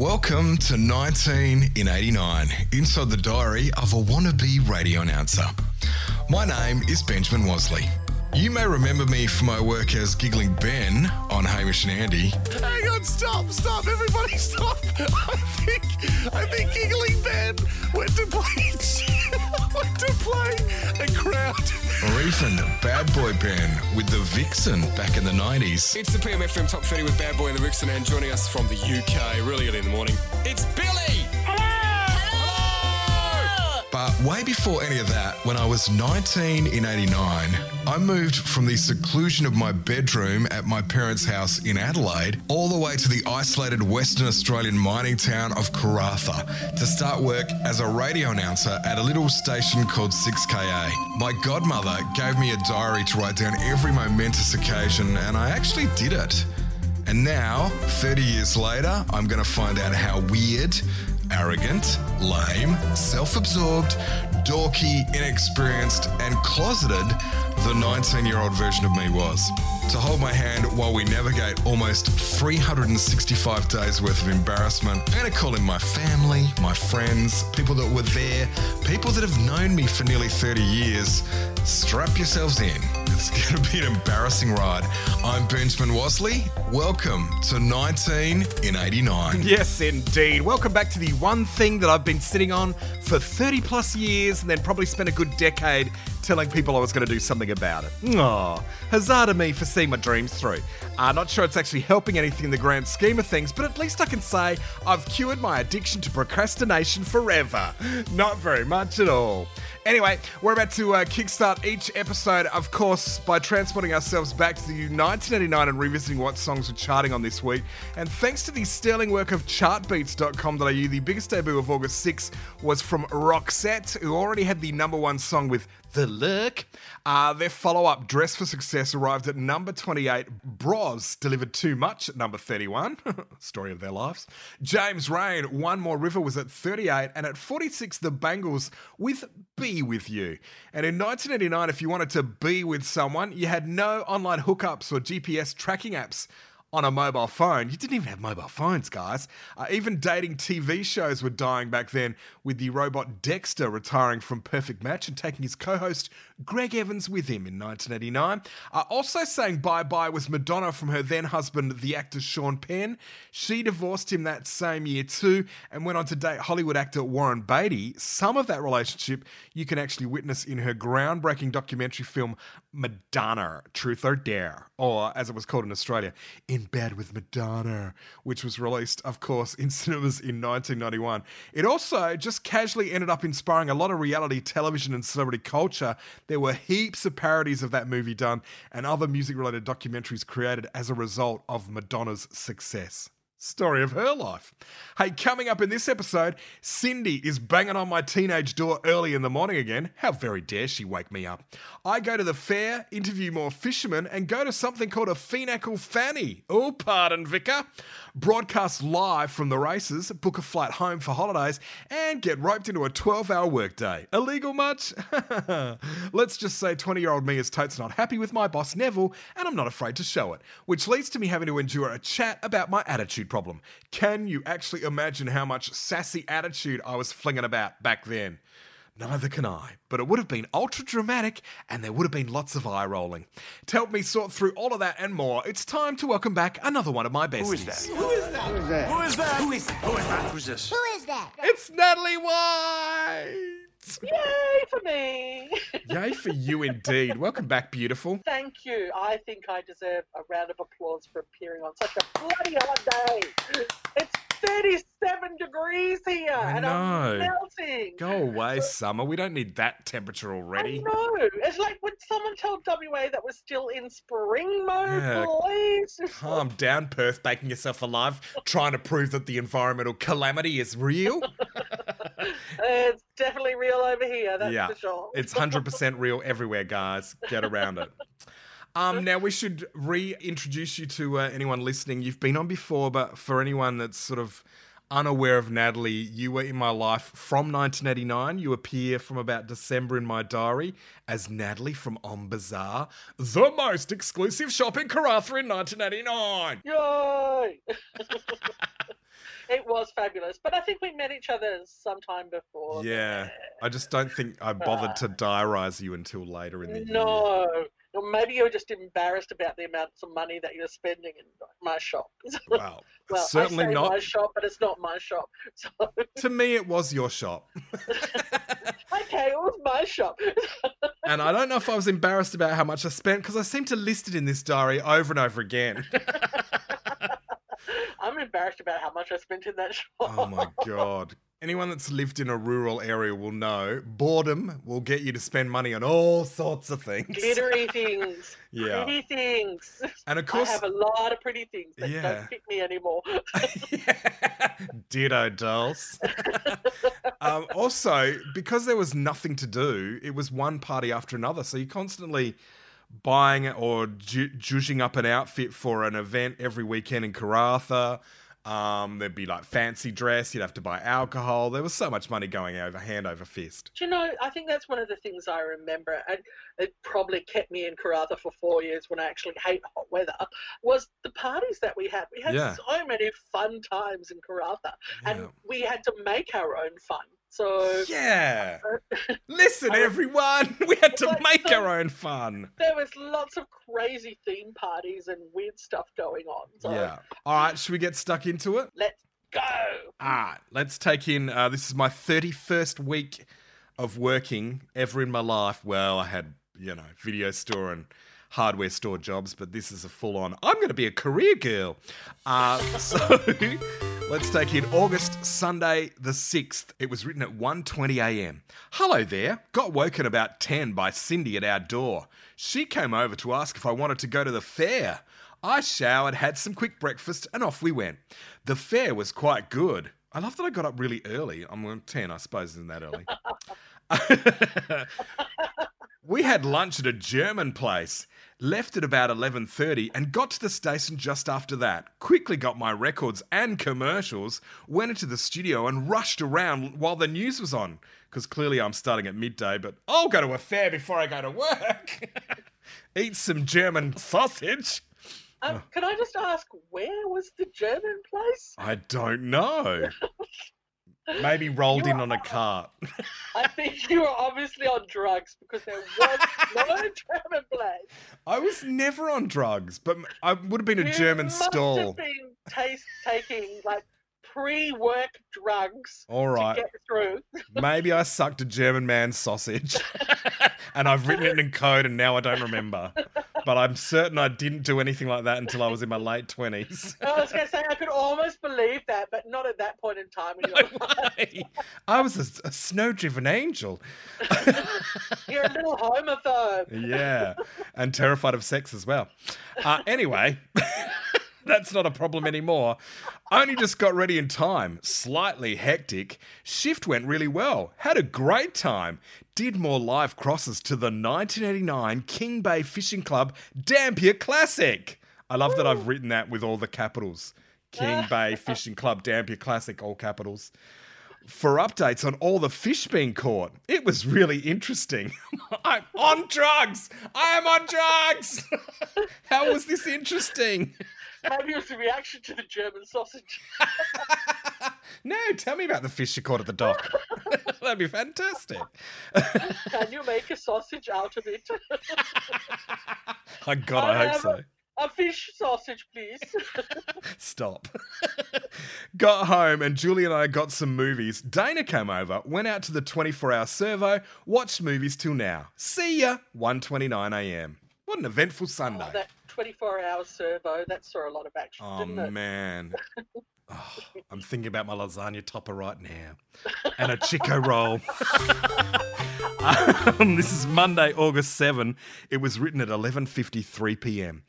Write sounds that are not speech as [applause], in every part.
Welcome to 19 in 89, inside the diary of a wannabe radio announcer. My name is Benjamin Wasley. You may remember me from my work as Giggling Ben on Hamish and Andy. Hang on, stop, stop, everybody stop. [laughs] I think, I think Giggling Ben went to play, [laughs] went to play a crowd. Or even Bad Boy Ben with the Vixen back in the 90s. It's the PMFM Top 30 with Bad Boy and the Vixen, and joining us from the UK really early in the morning, it's Billy! Way before any of that, when I was 19 in 89, I moved from the seclusion of my bedroom at my parents' house in Adelaide all the way to the isolated Western Australian mining town of Karratha to start work as a radio announcer at a little station called 6KA. My godmother gave me a diary to write down every momentous occasion, and I actually did it. And now, 30 years later, I'm going to find out how weird, arrogant, lame, self absorbed, dorky, inexperienced, and closeted the 19 year old version of me was. To hold my hand while we navigate almost 365 days worth of embarrassment, and to call in my family, my friends, people that were there, people that have known me for nearly 30 years. Strap yourselves in. It's going to be an embarrassing ride. I'm Benjamin Wasley. Welcome to 19 in 89. Yes, indeed. Welcome back to the one thing that I've been sitting on for 30 plus years and then probably spent a good decade telling people I was going to do something about it. Aw, huzzah to me for seeing my dreams through. Uh, not sure it's actually helping anything in the grand scheme of things, but at least I can say I've cured my addiction to procrastination forever. Not very much at all. Anyway, we're about to uh, kickstart each episode, of course, by transporting ourselves back to the 1989 and revisiting what songs were charting on this week. And thanks to the sterling work of chartbeats.com.au, the biggest debut of August 6 was from Roxette, who already had the number one song with the Look. Uh, their follow up, Dressed for Success, arrived at number 28. Bros delivered Too Much at number 31. [laughs] Story of their lives. James Reyne, One More River, was at 38. And at 46, The Bangles with Be With You. And in 1989, if you wanted to be with someone, you had no online hookups or GPS tracking apps on a mobile phone. You didn't even have mobile phones, guys. Uh, even dating TV shows were dying back then, with the robot Dexter retiring from Perfect Match and taking his co host Greg Evans with him in 1989. Uh, also saying bye bye was Madonna from her then husband, the actor Sean Penn. She divorced him that same year too and went on to date Hollywood actor Warren Beatty. Some of that relationship you can actually witness in her groundbreaking documentary film Madonna, Truth or Dare, or as it was called in Australia, In Bed with Madonna, which was released, of course, in [laughs] cinemas in 1991. It also just casually ended up inspiring a lot of reality television and celebrity culture. There were heaps of parodies of that movie done and other music related documentaries created as a result of Madonna's success. Story of her life. Hey, coming up in this episode, Cindy is banging on my teenage door early in the morning again. How very dare she wake me up? I go to the fair, interview more fishermen, and go to something called a Phenacle Fanny. Oh, pardon, Vicar. Broadcast live from the races, book a flight home for holidays, and get roped into a 12 hour workday. Illegal much? [laughs] Let's just say 20 year old me is totes not happy with my boss Neville, and I'm not afraid to show it, which leads to me having to endure a chat about my attitude problem. Can you actually imagine how much sassy attitude I was flinging about back then? Neither can I, but it would have been ultra dramatic and there would have been lots of eye rolling. To help me sort through all of that and more, it's time to welcome back another one of my besties. Who is that? Who is that? Who is that? Who is that? Who is that? Who is that? Who's this? Who is that? It's Natalie White! Yay for me! [laughs] Yay for you indeed. Welcome back, beautiful. Thank you. I think I deserve a round of applause for appearing on such a bloody hot day. It's 37 degrees here, I and know. I'm melting. Go away, summer. We don't need that temperature I already. know. It's like when someone told WA that we're still in spring mode, Yeah. please. Calm down, Perth, baking yourself alive, trying to prove that the environmental calamity is real. [laughs] [laughs] It's definitely real over here, that's Yeah. for sure. It's [laughs] 100% real everywhere, guys. Get around it. Um, [laughs] now, we should reintroduce you to uh, anyone listening. You've been on before, but for anyone that's sort of unaware of Natalie, you were in my life from 1989. You appear from about December in my diary as Natalie from On Bazaar, the most exclusive shop in Karratha in 1989. Yay! It was fabulous, but I think we met each other sometime before. Yeah. I just don't think I bothered to uh, diarise you until later in the year. No. Or maybe you were just embarrassed about the amounts of money that you're spending in my shop. [laughs] Well, well, certainly not. my shop, but it's not my shop. So To me, it was your shop. [laughs] [laughs] okay, it was my shop. And I don't know if I was embarrassed about how much I spent because I seem to list it in this diary over and over again. [laughs] I'm embarrassed about how much I spent in that [laughs] shop. oh my God. Anyone that's lived in a rural area will know boredom will get you to spend money on all sorts of things. Glittery [laughs] things, Yeah. pretty things. And of course, I have a lot of pretty things that Yeah. don't fit me anymore. Ditto dolls. um, also, because there was nothing to do, it was one party after another. So you're constantly buying or ju- judging up an outfit for an event every weekend in Karratha. Um, there'd be like fancy dress. You'd have to buy alcohol. There was so much money going over hand over fist. Do you know, I think that's one of the things I remember, and it probably kept me in Karratha for four years when I actually hate hot weather, was the parties that we had. We had Yeah. so many fun times in Karratha, and we had to make our own fun. So Yeah. [laughs] Listen, everyone. [laughs] We had to But make so- our own fun. there was lots of crazy theme parties and weird stuff going on. So Yeah. All right. Should we get stuck into it? let's go. Ah, let's take in. Uh, this is my 31st week of working ever in my life. Well, I had, you know, video store and hardware store jobs, but this is a full on. I'm going to be a career girl. Uh, [laughs] so let's take in August, Sunday, the 6th. It was written at 1.20 a.m. Hello there. Got woken about 10 by Cindy at our door. She came over to ask if I wanted to go to the fair. I showered, had some quick breakfast, and off we went. The fair was quite good. I love that I got up really early. I'm 10, I suppose, isn't that early? [laughs] [laughs] we had lunch at a German place. Left at about 11:30 and got to the station just after that. Quickly got my records and commercials, went into the studio and rushed around while the news was on because clearly I'm starting at midday, but I'll go to a fair before I go to work. [laughs] Eat some German sausage. Um, Can I just ask, where was the German place? I don't know. [laughs] Maybe rolled in on a cart. I think you were obviously on drugs because there was no [laughs] German place. I was never on drugs, but I would have been a You German must stall. have been taste taking like pre-work drugs All right. to get through. [laughs] Maybe I sucked a German man's sausage [laughs] and I've written it in code and now I don't remember. But I'm certain I didn't do anything like that until I was in my late 20s. [laughs] I was going to say I could almost believe that, but not at that point in time. In your life. Way. I was a, a snow driven angel. You're a little homophobe. Yeah, and terrified of sex as well. Uh, anyway, that's not a problem anymore. Only just got ready in time. Slightly hectic. Shift went really well. Had a great time. Did more live crosses to the 1989 King Bay Fishing Club Dampier Classic. I love that I've written that with all the capitals. King Bay [laughs] Fishing Club Dampier Classic, all capitals for updates on all the fish being caught. It was really interesting. [laughs] I'm on drugs. I am on drugs. [laughs] How was this interesting? Maybe it was a reaction to the German sausage. [laughs] No, tell me about the fish you caught at the dock. [laughs] That'd be fantastic. Can you make a sausage out of it? [laughs] I God, I hope so. A fish sausage, please. Stop. got home and Julie and I got some movies. Dana came over, went out to the 24 hour servo, watched movies till now. See ya, 1.29 a.m. What an eventful Sunday. Oh, that 24 hour servo, that saw a lot of action, Oh didn't it? man. [laughs] Oh, I'm thinking about my lasagna topper right now. And a Chiko Roll. [laughs] um, this is Monday, August 7. It was written at 11:53 p.m.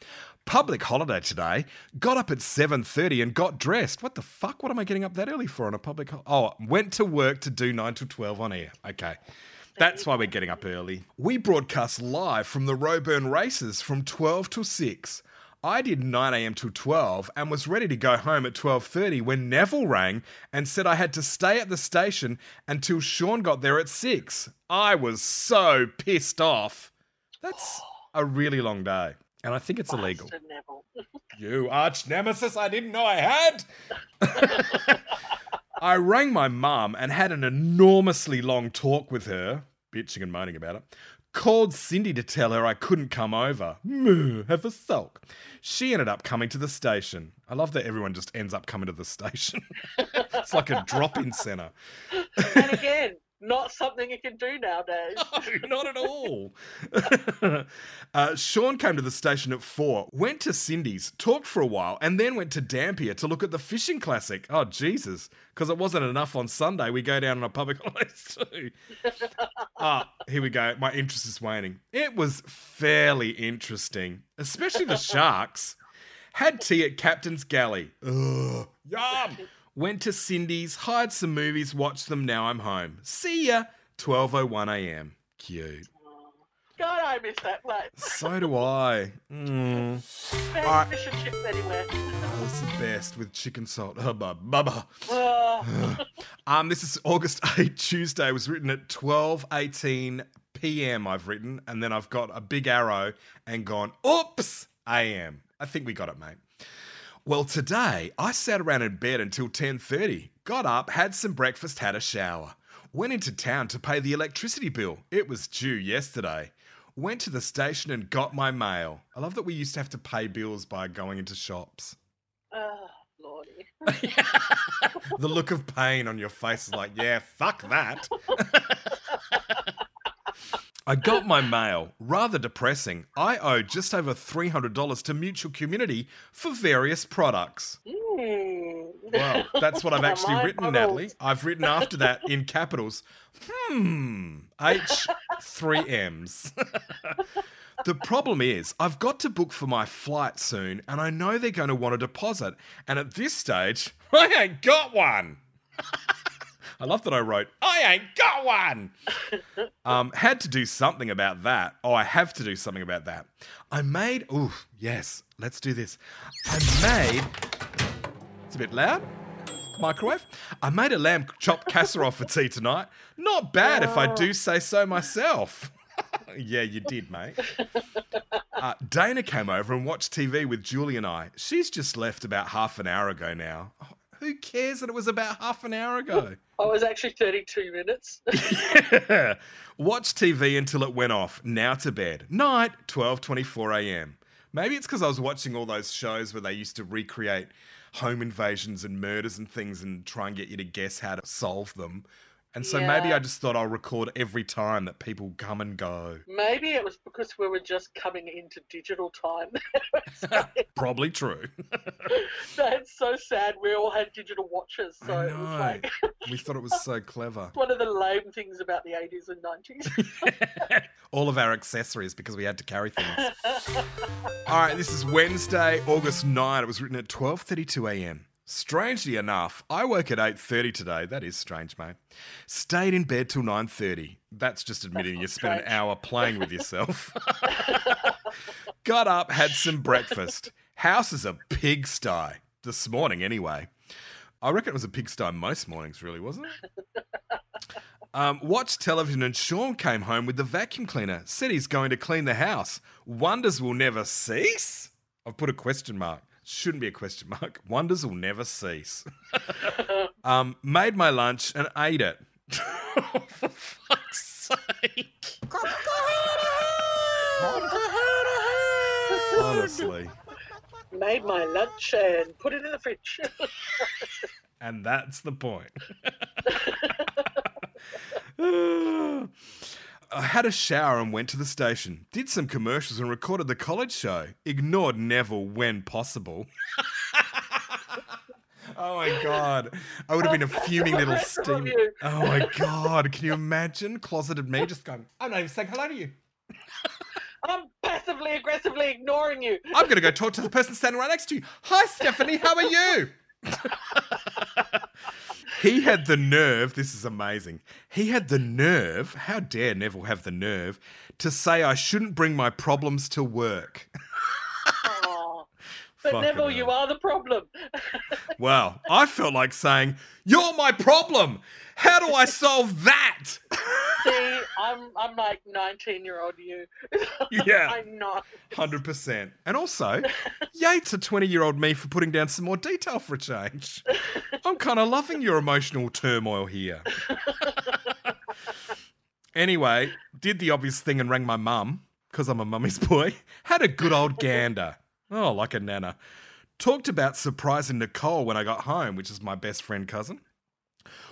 Public holiday today. Got up at 7:30 and got dressed. What the fuck? What am I getting up that early for on a public ho- Oh, went to work to do 9 to 12 on air. Okay. That's why we're getting up early. We broadcast live from the Roebourne races from 12 till 6. I did 9 a.m. till 12 and was ready to go home at 12:30 when Neville rang and said I had to stay at the station until Sean got there at 6. I was so pissed off. That's [gasps] a really long day. And I think it's illegal. You arch nemesis, I didn't know I had. [laughs] [laughs] I rang my mum and had an enormously long talk with her, bitching and moaning about it. Called Cindy to tell her I couldn't come over. Moo, have a sulk. She ended up coming to the station. I love that everyone just ends up coming to the station. [laughs] it's like a drop in centre. and again, not something you can do nowadays. [laughs] No, [laughs] not at all. [laughs] uh, Sean came to the station at four, went to Cindy's, talked for a while, and then went to Dampier to look at the fishing classic. Oh, Jesus. Because it wasn't enough on Sunday. We go down on a public holiday too. Ah, here we go. My interest is waning. It was fairly interesting, especially the sharks. Had tea at Captain's Galley. Ugh, yum. Went to Cindy's, hired some movies, watched them. Now I'm home. See ya. 12:01 a.m. Cute. God, I miss that place. So do I. Mm. Best Alright. fish and chips anywhere. Oh, it's the best with chicken salt. Hubba bubba. Oh, [sighs] Um, this is August [laughs] 8, Tuesday. It was written at 12:18 p.m. I've written, and then I've got a big arrow and gone, oops, a.m. I think we got it, mate. Well, today I sat around in bed until 10:30. Got up, had some breakfast, had a shower. Went into town to pay the electricity bill. It was due yesterday. Went to the station and got my mail. I love that we used to have to pay bills by going into shops. oh lordy. [laughs] the look of pain on your face is like, yeah, fuck that. [laughs] I got my mail. Rather depressing. I owe just over $300 to Mutual Community for various products. Hmm. Well, that's what I've [laughs] actually written. Natalie. I've written after that in capitals. Hmm. H three M's. [laughs] the problem is, I've got to book for my flight soon, and I know they're going to want a deposit. And at this stage, [laughs] I ain't got one. I love that I wrote, I ain't got one. [laughs] Um, had to do something about that. Oh, I have to do something about that. I made, ooh, yes, let's do this. I made it's a bit loud. Microwave. I made a lamb chop casserole for tea tonight. Not bad if I do say so myself. [laughs] yeah, you did, mate. [laughs] Uh, Dana came over and watched TV with Julie and I. She's just left about half an hour ago now. Oh, who cares that it was about half an hour ago? I was actually 32 minutes. [laughs] [laughs] Watch TV until it went off. Now to bed. Night, 12:24 a.m. Maybe it's because I was watching all those shows where they used to recreate home invasions and murders and things and try and get you to guess how to solve them. And so maybe I just thought I'll record every time that people come and go. Maybe it was because we were just coming into digital time. [laughs] [laughs] Probably true. [laughs] That's so sad. We all had digital watches, so I it was like we thought it was so clever. one of the lame things about the 80s and 90s. all of our accessories because we had to carry things. All right, this is Wednesday, August 9. It was written at 12:32 a.m. Strangely enough, I woke at 8:30 today. That is strange, mate. Stayed in bed till 9:30. That's just admitting you not spent an hour playing with yourself. [laughs] Got up, had some breakfast. House is a pigsty. This morning, anyway. I reckon it was a pigsty most mornings, really, wasn't it? [laughs] Um, watched television and Sean came home with the vacuum cleaner. Said he's going to clean the house. Wonders will never cease? I've put a question mark. Shouldn't be a question mark. [laughs] Wonders will never cease. [laughs] um, made my lunch and ate it. [laughs] For fuck's sake. Honestly. Made my lunch and put it in the fridge. And that's the point. I had a shower and went to the station. Did some commercials and recorded the college show. Ignored Neville when possible. [laughs] oh my god. I would have been a fuming little [laughs] steam. Oh my god. Can you imagine closeted me just going, oh, I'm not even saying hello to you. [laughs] I'm passively aggressively ignoring you. I'm going to go talk to the person standing right next to you. Hi, Stephanie. How are you? He had the nerve. This is amazing. He had the nerve. How dare Neville have the nerve to say I shouldn't bring my problems to work? [laughs] But Fucking Neville, you are the problem. [laughs] Well, I felt like saying, You're my problem. How do I solve that? [laughs] See, I'm I'm like 19 year old you. [laughs] Yeah. I'm not. Hundred percent. And also, yay to twenty-year-old me for putting down some more detail for a change. I'm kind of loving your emotional turmoil here. anyway, did the obvious thing and rang my mum because I'm a mummy's boy. Had a good old gander. Oh, like a nana. Talked about surprising Nicole when I got home, which is my best friend cousin.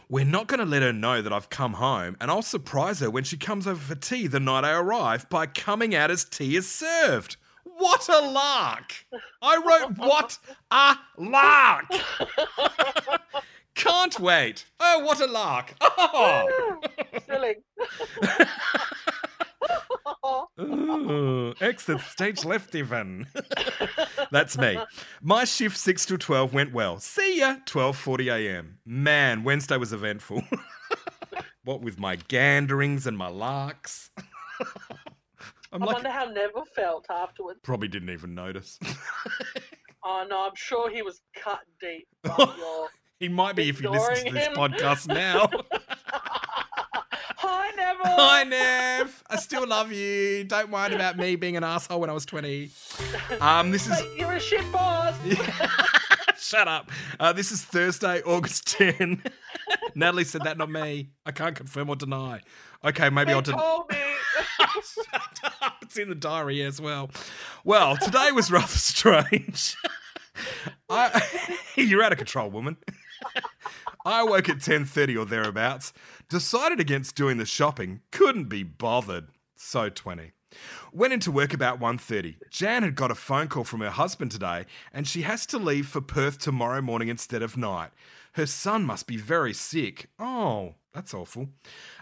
We're not going to let her know that I've come home, and I'll surprise her when she comes over for tea the night I arrive by coming out as tea is served. What a lark! I wrote, What a lark! [laughs] Can't wait. Oh, what a lark. Oh! Silly. [laughs] Ooh, exit stage left even. [laughs] That's me. My shift 6 to 12 went well. See ya, 12:40 a.m. Man, Wednesday was eventful. [laughs] what with my ganderings and my larks. [laughs] I'm I like wonder how Neville felt afterwards. probably didn't even notice. Oh no, I'm sure he was cut deep he might be if he listens to this him. podcast now. Hi Neville. Hi, Nev. I still love you. Don't worry about me being an asshole when I was 20. Um, this is You're a shit boss. [laughs] Shut up. Uh, this is Thursday, August [laughs] 10. Natalie said that, not me. I can't confirm or deny. Okay, maybe They I'll deny. told [laughs] up. It's in the diary as well. Well, today was rather strange. I, you're out of control, woman. I woke at 10:30 or thereabouts, decided against doing the shopping, couldn't be bothered. So 20. Went into work about 1:30. Jan had got a phone call from her husband today and she has to leave for Perth tomorrow morning instead of night. Her son must be very sick. Oh, that's awful.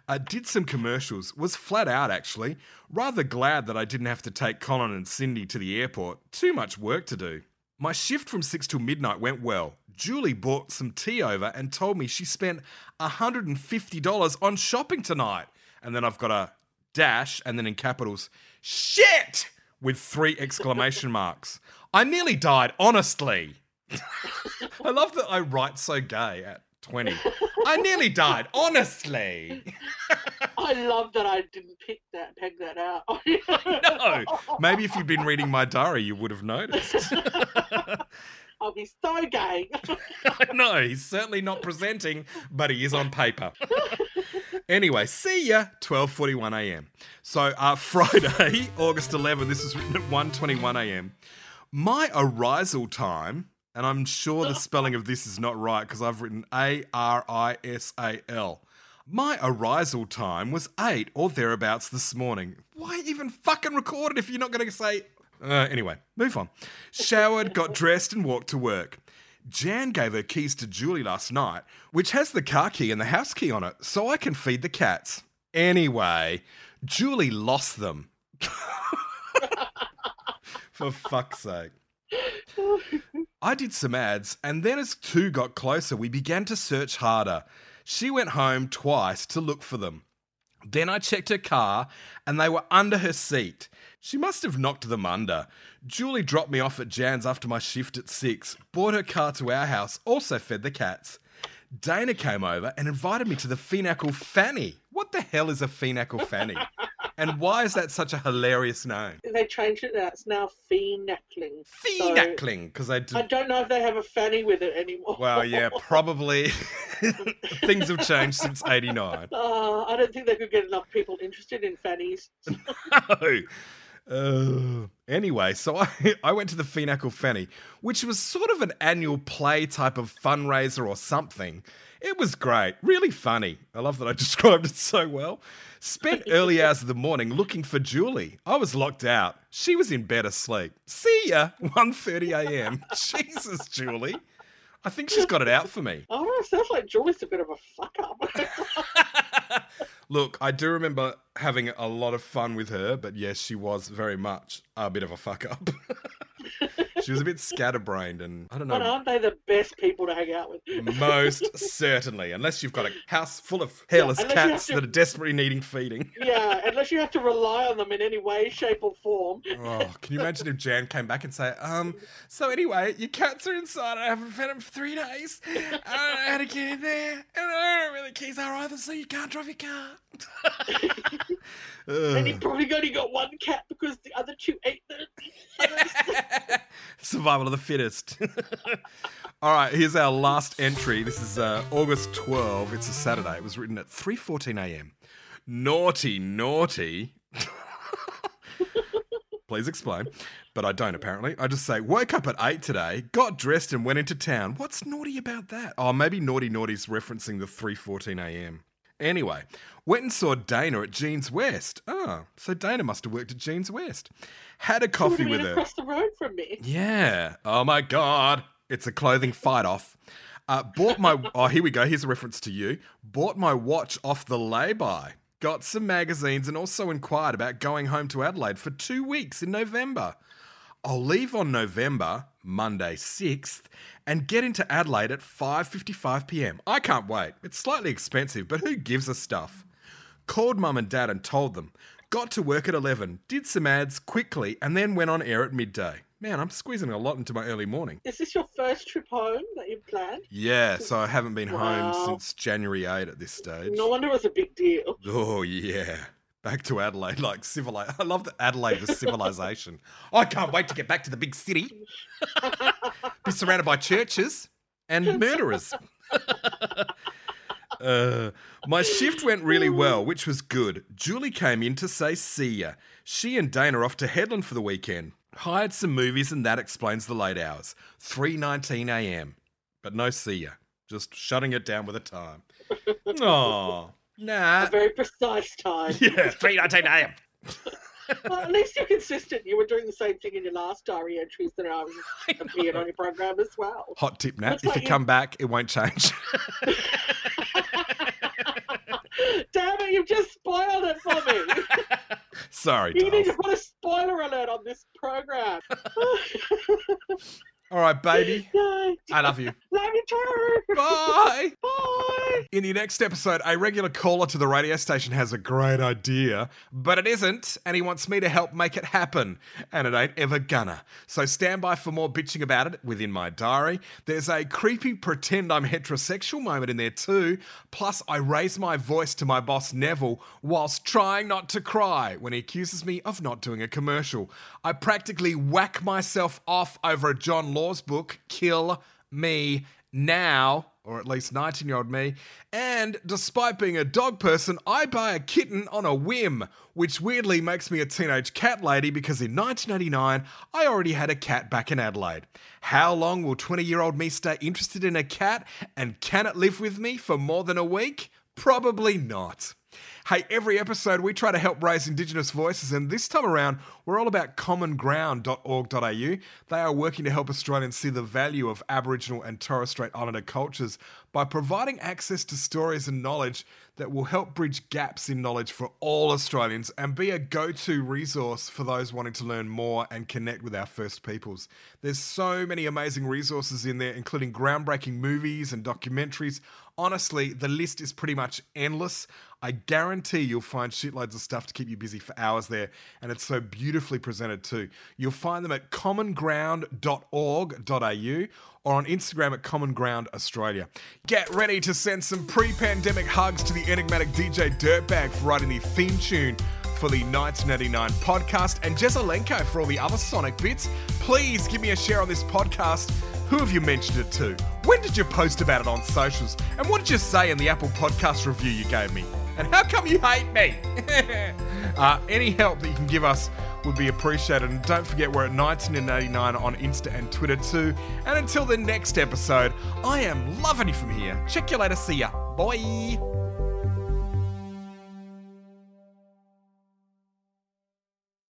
Uh, did some commercials, was flat out actually. Rather glad that I didn't have to take Colin and Cindy to the airport. Too much work to do. My shift from 6 till midnight went well. Julie bought some tea over and told me she spent $150 on shopping tonight. And then I've got a dash and then in capitals, shit! With three [laughs] exclamation marks. I nearly died, honestly. [laughs] I love that I write so gay at 20. I nearly died, honestly. [laughs] I love that I didn't pick that, peg that out. [laughs] No, maybe if you'd been reading my diary, you would have noticed. [laughs] I'll be so gay. [laughs] no, he's certainly not presenting, but he is on paper. anyway, see ya, 12:41 a.m. So, uh, Friday, August 11. This is written at 1:21 a.m. My arisal time, and I'm sure the spelling of this is not right because I've written A R I S A L. My arisal time was eight or thereabouts this morning. Why even fucking record it if you're not going to say uh, anyway, move on. Showered, got dressed, and walked to work. Jan gave her keys to Julie last night, which has the car key and the house key on it, so I can feed the cats. Anyway, Julie lost them. [laughs] For fuck's sake. [laughs] I did some ads, and then as two got closer, we began to search harder. She went home twice to look for them. Then I checked her car, and they were under her seat. She must have knocked them under. Julie dropped me off at Jan's after my shift at six, brought her car to our house, also fed the cats. Dana came over and invited me to the Phenacle Fanny. What the hell is a Phenacle Fanny? [laughs] and why is that such a hilarious name? they changed it now. It's now phenacling. So, Phenacling, because they do. I don't know if they have a fanny with it anymore. Well, yeah, [laughs] probably [laughs] things have changed since 89. Uh, I don't think they could get enough people interested in fannies. No. Uh, anyway, so I, [laughs] I went to the Phenacle Fanny, which was sort of an annual play type of fundraiser or something. It was great, really funny. I love that I [laughs] described it so well. Spent [laughs] early hours of the morning looking for Julie. I was locked out. She was in bed asleep. See ya, 1.30 a.m. Jesus, Julie. I think she's got it out for me. Oh, no, sounds like Julie's a bit of a fuck up. [laughs] Look, I do remember having a lot of fun with her, but yes, she was very much a bit of a fuck up. [laughs] She was a bit scatterbrained, and I don't know. But aren't they the best people to hang out with? Most certainly, unless you've got a house full of hairless have cats to- that are desperately needing feeding. yeah, unless you have to rely on them in any way, shape, or form. Oh, can you imagine if Jan came back and say, um, so anyway, your cats are inside. I haven't fed them for three days. I don't know how to get in there, and I don't know where the keys are either, so you can't drive your car. [laughs] And he probably only got one cat because the other two ate the. [laughs] Survival of the fittest. [laughs] All right, here's our last entry. This is uh, August 12. It's a Saturday. It was written at 3:14 a.m. Naughty, naughty. [laughs] Please explain. But I don't apparently. I just say, woke up at 8 today, got dressed and went into town. What's naughty about that? Oh, maybe naughty naughty's referencing the 3:14 a.m. Anyway, went and saw Dana at Jeans West. Oh, so Dana must have worked at Jeans West. Had a coffee with her. across the road from me. Yeah. Oh my god. It's a clothing fight off. Uh, bought my. [laughs] Oh, here we go. Here's a reference to you. Bought my watch off the lay-by. Got some magazines and also inquired about going home to Adelaide for two weeks in November. I'll leave on November, Monday 6th, and get into Adelaide at 5:55 p.m. I can't wait. It's slightly expensive, but who gives a stuff? Called mum and dad and told them. Got to work at 11, did some ads quickly, and then went on air at midday. Man, I'm squeezing a lot into my early morning. Is this your first trip home that you've planned? Yeah, so I haven't been Wow. home since January 8 at this stage. No wonder it was a big deal. Oh, yeah. Back to Adelaide, like civilization. I love that Adelaide was civilization. I can't wait to get back to the big city. [laughs] Be surrounded by churches and murderers. [laughs] Uh, my shift went really well, which was good. Julie came in to say see ya. She and Dana are off to Hedland for the weekend. Hired some movies, and that explains the late hours. 3:19 a.m. But no see ya. Just shutting it down with a time. [laughs] Oh, nah. A very precise time. [laughs] Yeah, 3:19 a.m. [laughs] well, at least you're consistent. You were doing the same thing in your last diary entries that I was [laughs] appeared on your program as well. Hot tip, Nat. Looks If like you you- come back, it won't change. Damn it, you've just spoiled it for me. Sorry, you need to put a spoiler alert on this program. All right, baby. Yay. I love you. Love you too. Bye. [laughs] Bye. In the next episode, a regular caller to the radio station has a great idea, but it isn't, and he wants me to help make it happen, and it ain't ever gonna. So stand by for more bitching about it within my diary. There's a creepy pretend I'm heterosexual moment in there too. Plus, I raise my voice to my boss Neville whilst trying not to cry when he accuses me of not doing a commercial. I practically whack myself off over a John Laws book, Kill Me Now or at least 19 year old me. And despite being a dog person, I buy a kitten on a whim, which weirdly makes me a teenage cat lady because in 1989, I already had a cat back in Adelaide. How long will 20 year old me stay interested in a cat? And can it live with me for more than a week? Probably not. Hey, every episode we try to help raise Indigenous voices, and this time around we're all about commonground.org.au. They are working to help Australians see the value of Aboriginal and Torres Strait Islander cultures by providing access to stories and knowledge that will help bridge gaps in knowledge for all Australians and be a go to resource for those wanting to learn more and connect with our First Peoples. There's so many amazing resources in there, including groundbreaking movies and documentaries. Honestly, the list is pretty much endless. I guarantee you'll find shitloads of stuff to keep you busy for hours there, and it's so beautifully presented too. You'll find them at commonground.org.au or on Instagram at Common Ground Australia. Get ready to send some pre pandemic hugs to the enigmatic DJ Dirtbag for writing the theme tune for the 1989 podcast and Jezelenko for all the other Sonic bits. Please give me a share on this podcast. Who have you mentioned it to? When did you post about it on socials? And what did you say in the Apple Podcast review you gave me? And how come you hate me? [laughs] uh, any help that you can give us would be appreciated. And don't forget, we're at 1989 on Insta and Twitter too. And until the next episode, I am loving you from here. Check you later. See ya. Bye.